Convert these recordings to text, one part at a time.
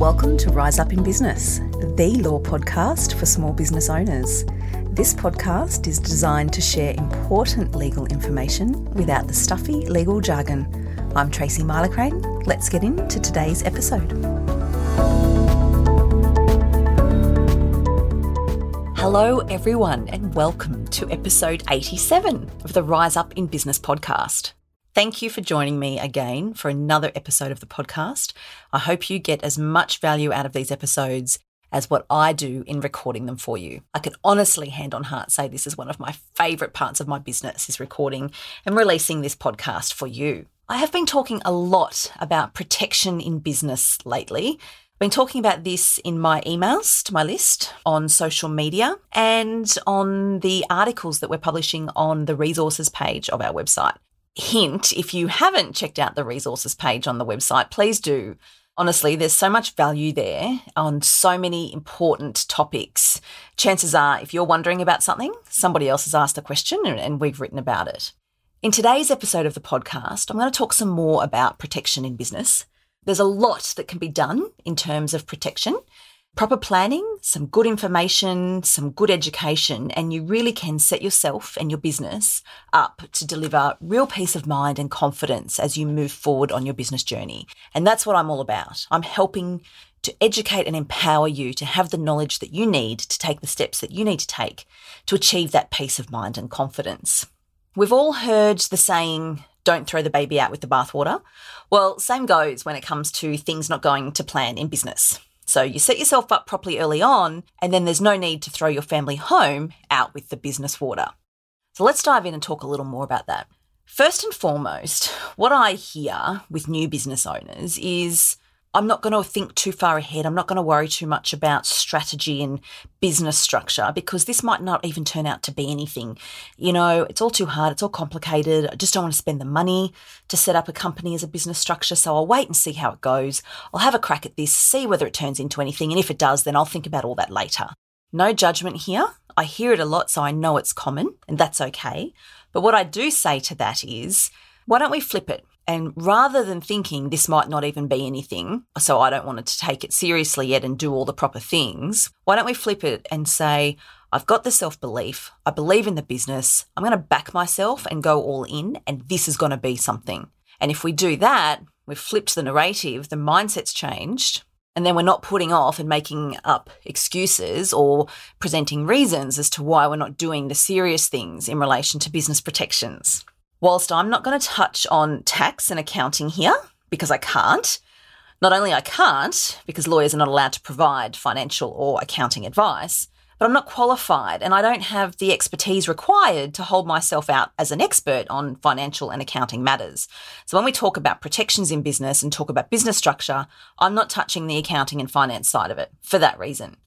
Welcome to Rise Up in Business, the law podcast for small business owners. This podcast is designed to share important legal information without the stuffy legal jargon. I'm Tracy Milacrane. Let's get into today's episode. Hello, everyone, and welcome to episode 87 of the Rise Up in Business podcast. Thank you for joining me again for another episode of the podcast. I hope you get as much value out of these episodes as what I do in recording them for you. I can honestly, hand on heart, say this is one of my favourite parts of my business is recording and releasing this podcast for you. I have been talking a lot about protection in business lately. I've been talking about this in my emails to my list on social media and on the articles that we're publishing on the resources page of our website hint if you haven't checked out the resources page on the website, please do. Honestly, there's so much value there on so many important topics. Chances are, if you're wondering about something, somebody else has asked a question and, and we've written about it. In today's episode of the podcast, I'm going to talk some more about protection in business. There's a lot that can be done in terms of protection proper planning, some good information, some good education, and you really can set yourself and your business up to deliver real peace of mind and confidence as you move forward on your business journey. And that's what I'm all about. I'm helping to educate and empower you to have the knowledge that you need to take the steps that you need to take to achieve that peace of mind and confidence. We've all heard the saying, don't throw the baby out with the bathwater. Well, same goes when it comes to things not going to plan in business. So you set yourself up properly early on, and then there's no need to throw your family home out with the business water. So let's dive in and talk a little more about that. First and foremost, what I hear with new business owners is I'm not going to think too far ahead. I'm not going to worry too much about strategy and business structure because this might not even turn out to be anything. You know, it's all too hard. It's all complicated. I just don't want to spend the money to set up a company as a business structure. So I'll wait and see how it goes. I'll have a crack at this, see whether it turns into anything. And if it does, then I'll think about all that later. No judgment here. I hear it a lot, so I know it's common and that's okay. But what I do say to that is, why don't we flip it? And rather than thinking this might not even be anything, so I don't want to take it seriously yet and do all the proper things, why don't we flip it and say, I've got the self belief, I believe in the business, I'm going to back myself and go all in, and this is going to be something. And if we do that, we've flipped the narrative, the mindset's changed, and then we're not putting off and making up excuses or presenting reasons as to why we're not doing the serious things in relation to business protections. Whilst I'm not going to touch on tax and accounting here because I can't, not only I can't because lawyers are not allowed to provide financial or accounting advice, but I'm not qualified and I don't have the expertise required to hold myself out as an expert on financial and accounting matters. So when we talk about protections in business and talk about business structure, I'm not touching the accounting and finance side of it for that reason.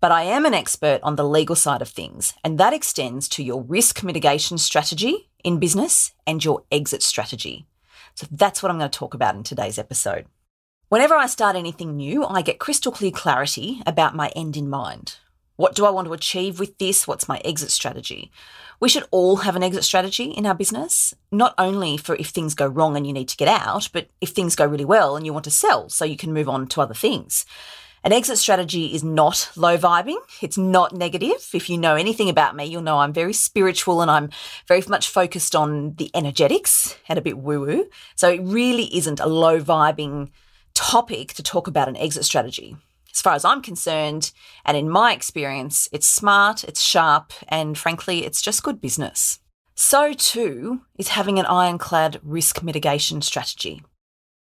But I am an expert on the legal side of things, and that extends to your risk mitigation strategy in business and your exit strategy. So that's what I'm going to talk about in today's episode. Whenever I start anything new, I get crystal clear clarity about my end in mind. What do I want to achieve with this? What's my exit strategy? We should all have an exit strategy in our business, not only for if things go wrong and you need to get out, but if things go really well and you want to sell so you can move on to other things. An exit strategy is not low vibing. It's not negative. If you know anything about me, you'll know I'm very spiritual and I'm very much focused on the energetics and a bit woo woo. So it really isn't a low vibing topic to talk about an exit strategy. As far as I'm concerned, and in my experience, it's smart, it's sharp, and frankly, it's just good business. So too is having an ironclad risk mitigation strategy.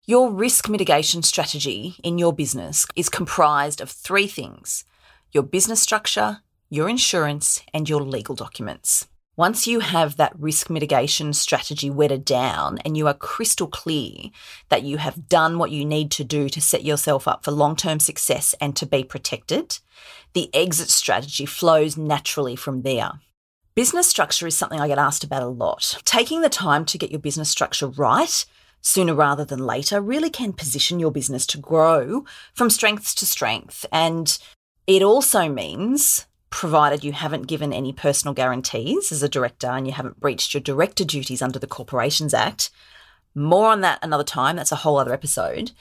Your risk mitigation strategy in your business is comprised of three things your business structure, your insurance, and your legal documents. Once you have that risk mitigation strategy wetted down and you are crystal clear that you have done what you need to do to set yourself up for long term success and to be protected, the exit strategy flows naturally from there. Business structure is something I get asked about a lot. Taking the time to get your business structure right sooner rather than later really can position your business to grow from strength to strength. And it also means, provided you haven't given any personal guarantees as a director and you haven't breached your director duties under the Corporations Act, more on that another time, that's a whole other episode.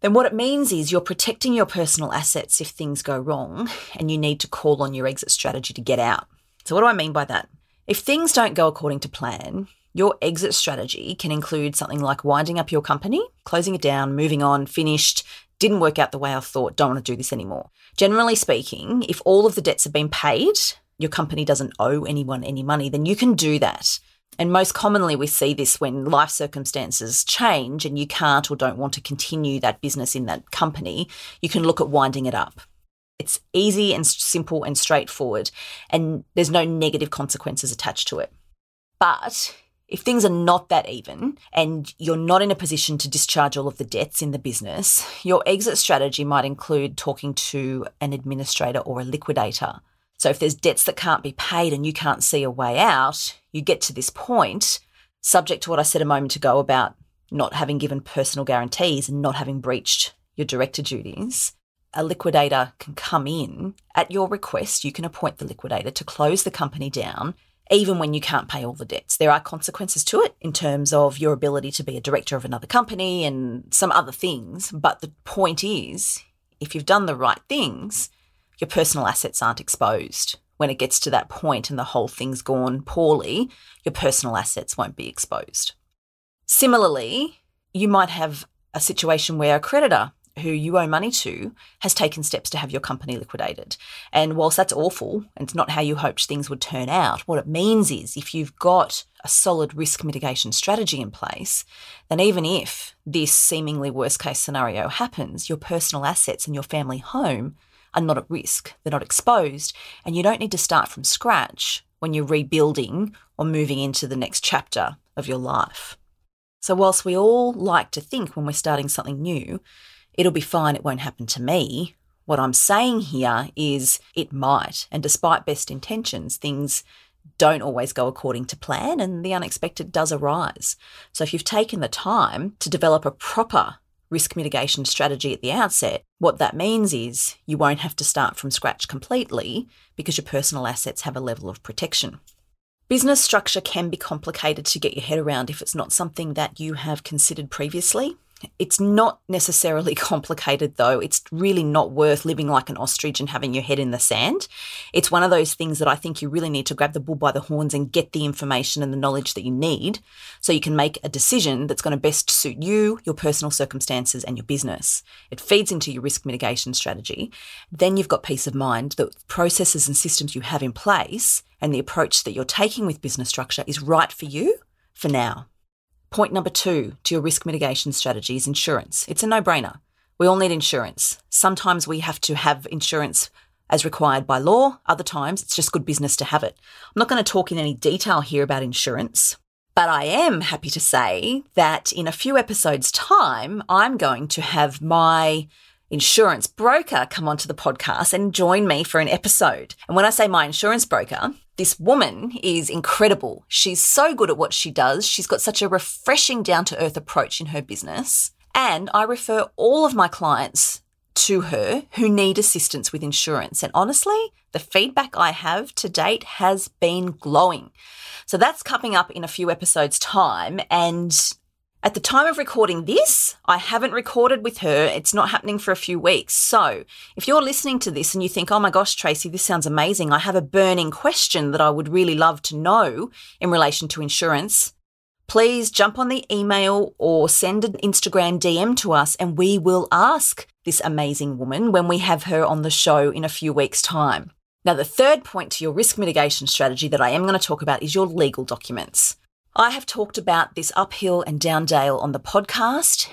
then what it means is you're protecting your personal assets if things go wrong and you need to call on your exit strategy to get out. So, what do I mean by that? If things don't go according to plan, your exit strategy can include something like winding up your company, closing it down, moving on, finished, didn't work out the way I thought, don't want to do this anymore. Generally speaking, if all of the debts have been paid, your company doesn't owe anyone any money, then you can do that. And most commonly, we see this when life circumstances change and you can't or don't want to continue that business in that company. You can look at winding it up. It's easy and simple and straightforward, and there's no negative consequences attached to it. But if things are not that even and you're not in a position to discharge all of the debts in the business, your exit strategy might include talking to an administrator or a liquidator. So if there's debts that can't be paid and you can't see a way out, you get to this point, subject to what I said a moment ago about not having given personal guarantees and not having breached your director duties. A liquidator can come in at your request. You can appoint the liquidator to close the company down even when you can't pay all the debts. There are consequences to it in terms of your ability to be a director of another company and some other things. But the point is, if you've done the right things, your personal assets aren't exposed. When it gets to that point and the whole thing's gone poorly, your personal assets won't be exposed. Similarly, you might have a situation where a creditor who you owe money to has taken steps to have your company liquidated. And whilst that's awful and it's not how you hoped things would turn out, what it means is if you've got a solid risk mitigation strategy in place, then even if this seemingly worst case scenario happens, your personal assets and your family home are not at risk, they're not exposed, and you don't need to start from scratch when you're rebuilding or moving into the next chapter of your life. So, whilst we all like to think when we're starting something new, it'll be fine, it won't happen to me. What I'm saying here is it might, and despite best intentions, things don't always go according to plan and the unexpected does arise. So, if you've taken the time to develop a proper risk mitigation strategy at the outset, what that means is you won't have to start from scratch completely because your personal assets have a level of protection. Business structure can be complicated to get your head around if it's not something that you have considered previously. It's not necessarily complicated, though. It's really not worth living like an ostrich and having your head in the sand. It's one of those things that I think you really need to grab the bull by the horns and get the information and the knowledge that you need so you can make a decision that's going to best suit you, your personal circumstances, and your business. It feeds into your risk mitigation strategy. Then you've got peace of mind that processes and systems you have in place and the approach that you're taking with business structure is right for you for now. Point number two to your risk mitigation strategy is insurance. It's a no brainer. We all need insurance. Sometimes we have to have insurance as required by law, other times it's just good business to have it. I'm not going to talk in any detail here about insurance, but I am happy to say that in a few episodes' time, I'm going to have my insurance broker come onto the podcast and join me for an episode. And when I say my insurance broker, this woman is incredible. She's so good at what she does. She's got such a refreshing, down to earth approach in her business. And I refer all of my clients to her who need assistance with insurance. And honestly, the feedback I have to date has been glowing. So that's coming up in a few episodes' time. And at the time of recording this, I haven't recorded with her. It's not happening for a few weeks. So if you're listening to this and you think, oh my gosh, Tracy, this sounds amazing. I have a burning question that I would really love to know in relation to insurance. Please jump on the email or send an Instagram DM to us and we will ask this amazing woman when we have her on the show in a few weeks' time. Now, the third point to your risk mitigation strategy that I am going to talk about is your legal documents. I have talked about this uphill and down dale on the podcast,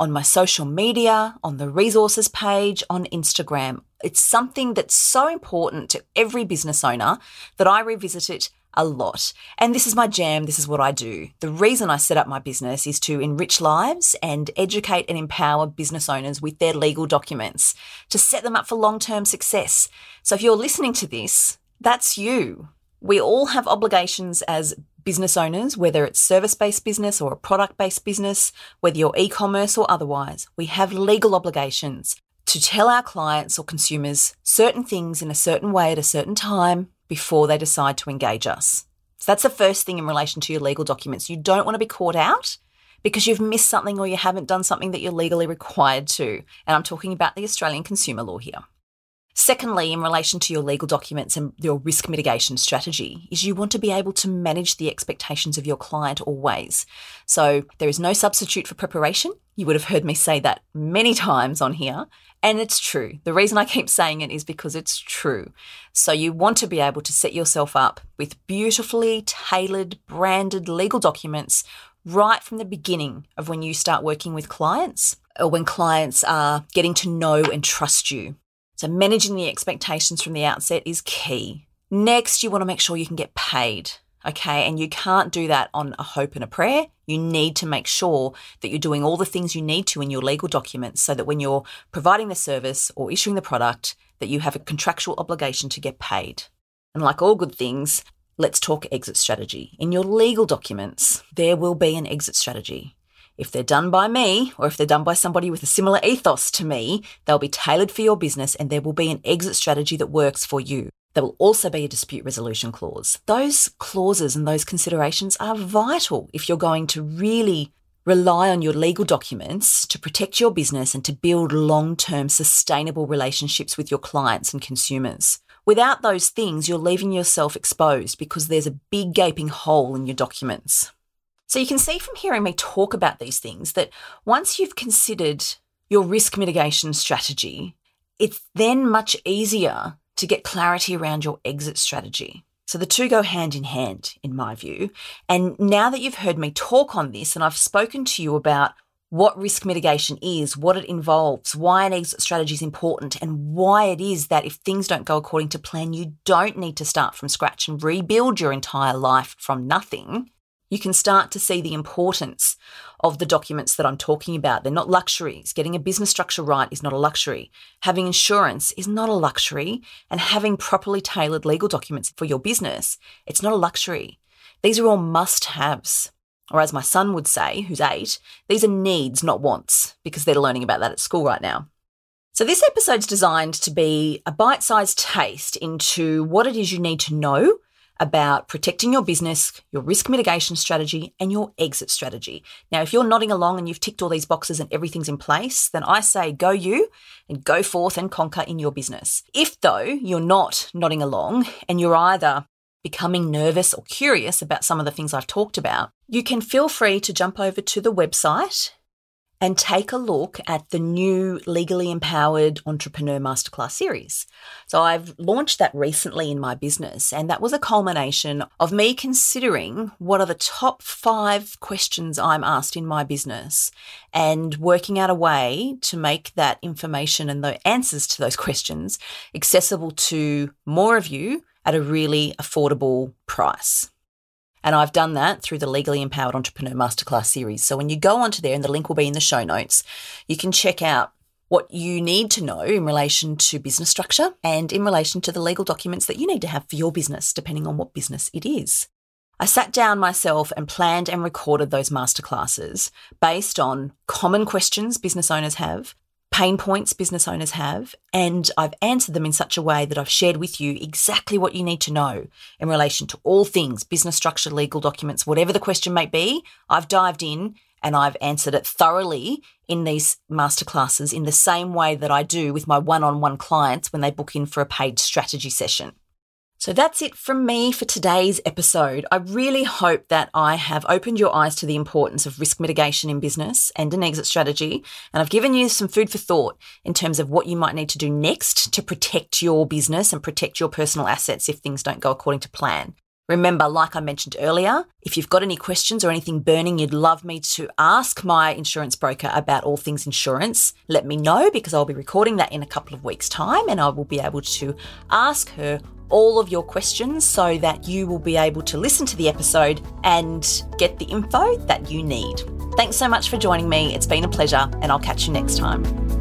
on my social media, on the resources page, on Instagram. It's something that's so important to every business owner that I revisit it a lot. And this is my jam. This is what I do. The reason I set up my business is to enrich lives and educate and empower business owners with their legal documents to set them up for long term success. So if you're listening to this, that's you. We all have obligations as business owners, whether it's service based business or a product based business, whether you're e commerce or otherwise, we have legal obligations to tell our clients or consumers certain things in a certain way at a certain time before they decide to engage us. So that's the first thing in relation to your legal documents. You don't want to be caught out because you've missed something or you haven't done something that you're legally required to. And I'm talking about the Australian consumer law here. Secondly, in relation to your legal documents and your risk mitigation strategy, is you want to be able to manage the expectations of your client always. So there is no substitute for preparation. You would have heard me say that many times on here. And it's true. The reason I keep saying it is because it's true. So you want to be able to set yourself up with beautifully tailored, branded legal documents right from the beginning of when you start working with clients or when clients are getting to know and trust you. So, managing the expectations from the outset is key. Next, you want to make sure you can get paid. Okay. And you can't do that on a hope and a prayer. You need to make sure that you're doing all the things you need to in your legal documents so that when you're providing the service or issuing the product, that you have a contractual obligation to get paid. And like all good things, let's talk exit strategy. In your legal documents, there will be an exit strategy. If they're done by me, or if they're done by somebody with a similar ethos to me, they'll be tailored for your business and there will be an exit strategy that works for you. There will also be a dispute resolution clause. Those clauses and those considerations are vital if you're going to really rely on your legal documents to protect your business and to build long term sustainable relationships with your clients and consumers. Without those things, you're leaving yourself exposed because there's a big gaping hole in your documents. So you can see from hearing me talk about these things that once you've considered your risk mitigation strategy, it's then much easier to get clarity around your exit strategy. So the two go hand in hand, in my view. And now that you've heard me talk on this and I've spoken to you about what risk mitigation is, what it involves, why an exit strategy is important, and why it is that if things don't go according to plan, you don't need to start from scratch and rebuild your entire life from nothing you can start to see the importance of the documents that I'm talking about. They're not luxuries. Getting a business structure right is not a luxury. Having insurance is not a luxury. And having properly tailored legal documents for your business, it's not a luxury. These are all must haves. Or as my son would say, who's eight, these are needs, not wants, because they're learning about that at school right now. So, this episode's designed to be a bite sized taste into what it is you need to know about protecting your business, your risk mitigation strategy, and your exit strategy. Now, if you're nodding along and you've ticked all these boxes and everything's in place, then I say go you and go forth and conquer in your business. If, though, you're not nodding along and you're either becoming nervous or curious about some of the things I've talked about, you can feel free to jump over to the website and take a look at the new Legally Empowered Entrepreneur Masterclass series. So I've launched that recently in my business, and that was a culmination of me considering what are the top five questions I'm asked in my business and working out a way to make that information and the answers to those questions accessible to more of you at a really affordable price. And I've done that through the Legally Empowered Entrepreneur Masterclass series. So when you go onto there, and the link will be in the show notes, you can check out what you need to know in relation to business structure and in relation to the legal documents that you need to have for your business, depending on what business it is. I sat down myself and planned and recorded those masterclasses based on common questions business owners have, pain points business owners have, and I've answered them in such a way that I've shared with you exactly what you need to know in relation to all things business structure, legal documents, whatever the question may be. I've dived in and I've answered it thoroughly in these masterclasses in the same way that I do with my one on one clients when they book in for a paid strategy session. So that's it from me for today's episode. I really hope that I have opened your eyes to the importance of risk mitigation in business and an exit strategy. And I've given you some food for thought in terms of what you might need to do next to protect your business and protect your personal assets if things don't go according to plan. Remember, like I mentioned earlier, if you've got any questions or anything burning you'd love me to ask my insurance broker about all things insurance, let me know because I'll be recording that in a couple of weeks' time and I will be able to ask her all of your questions so that you will be able to listen to the episode and get the info that you need. Thanks so much for joining me. It's been a pleasure, and I'll catch you next time.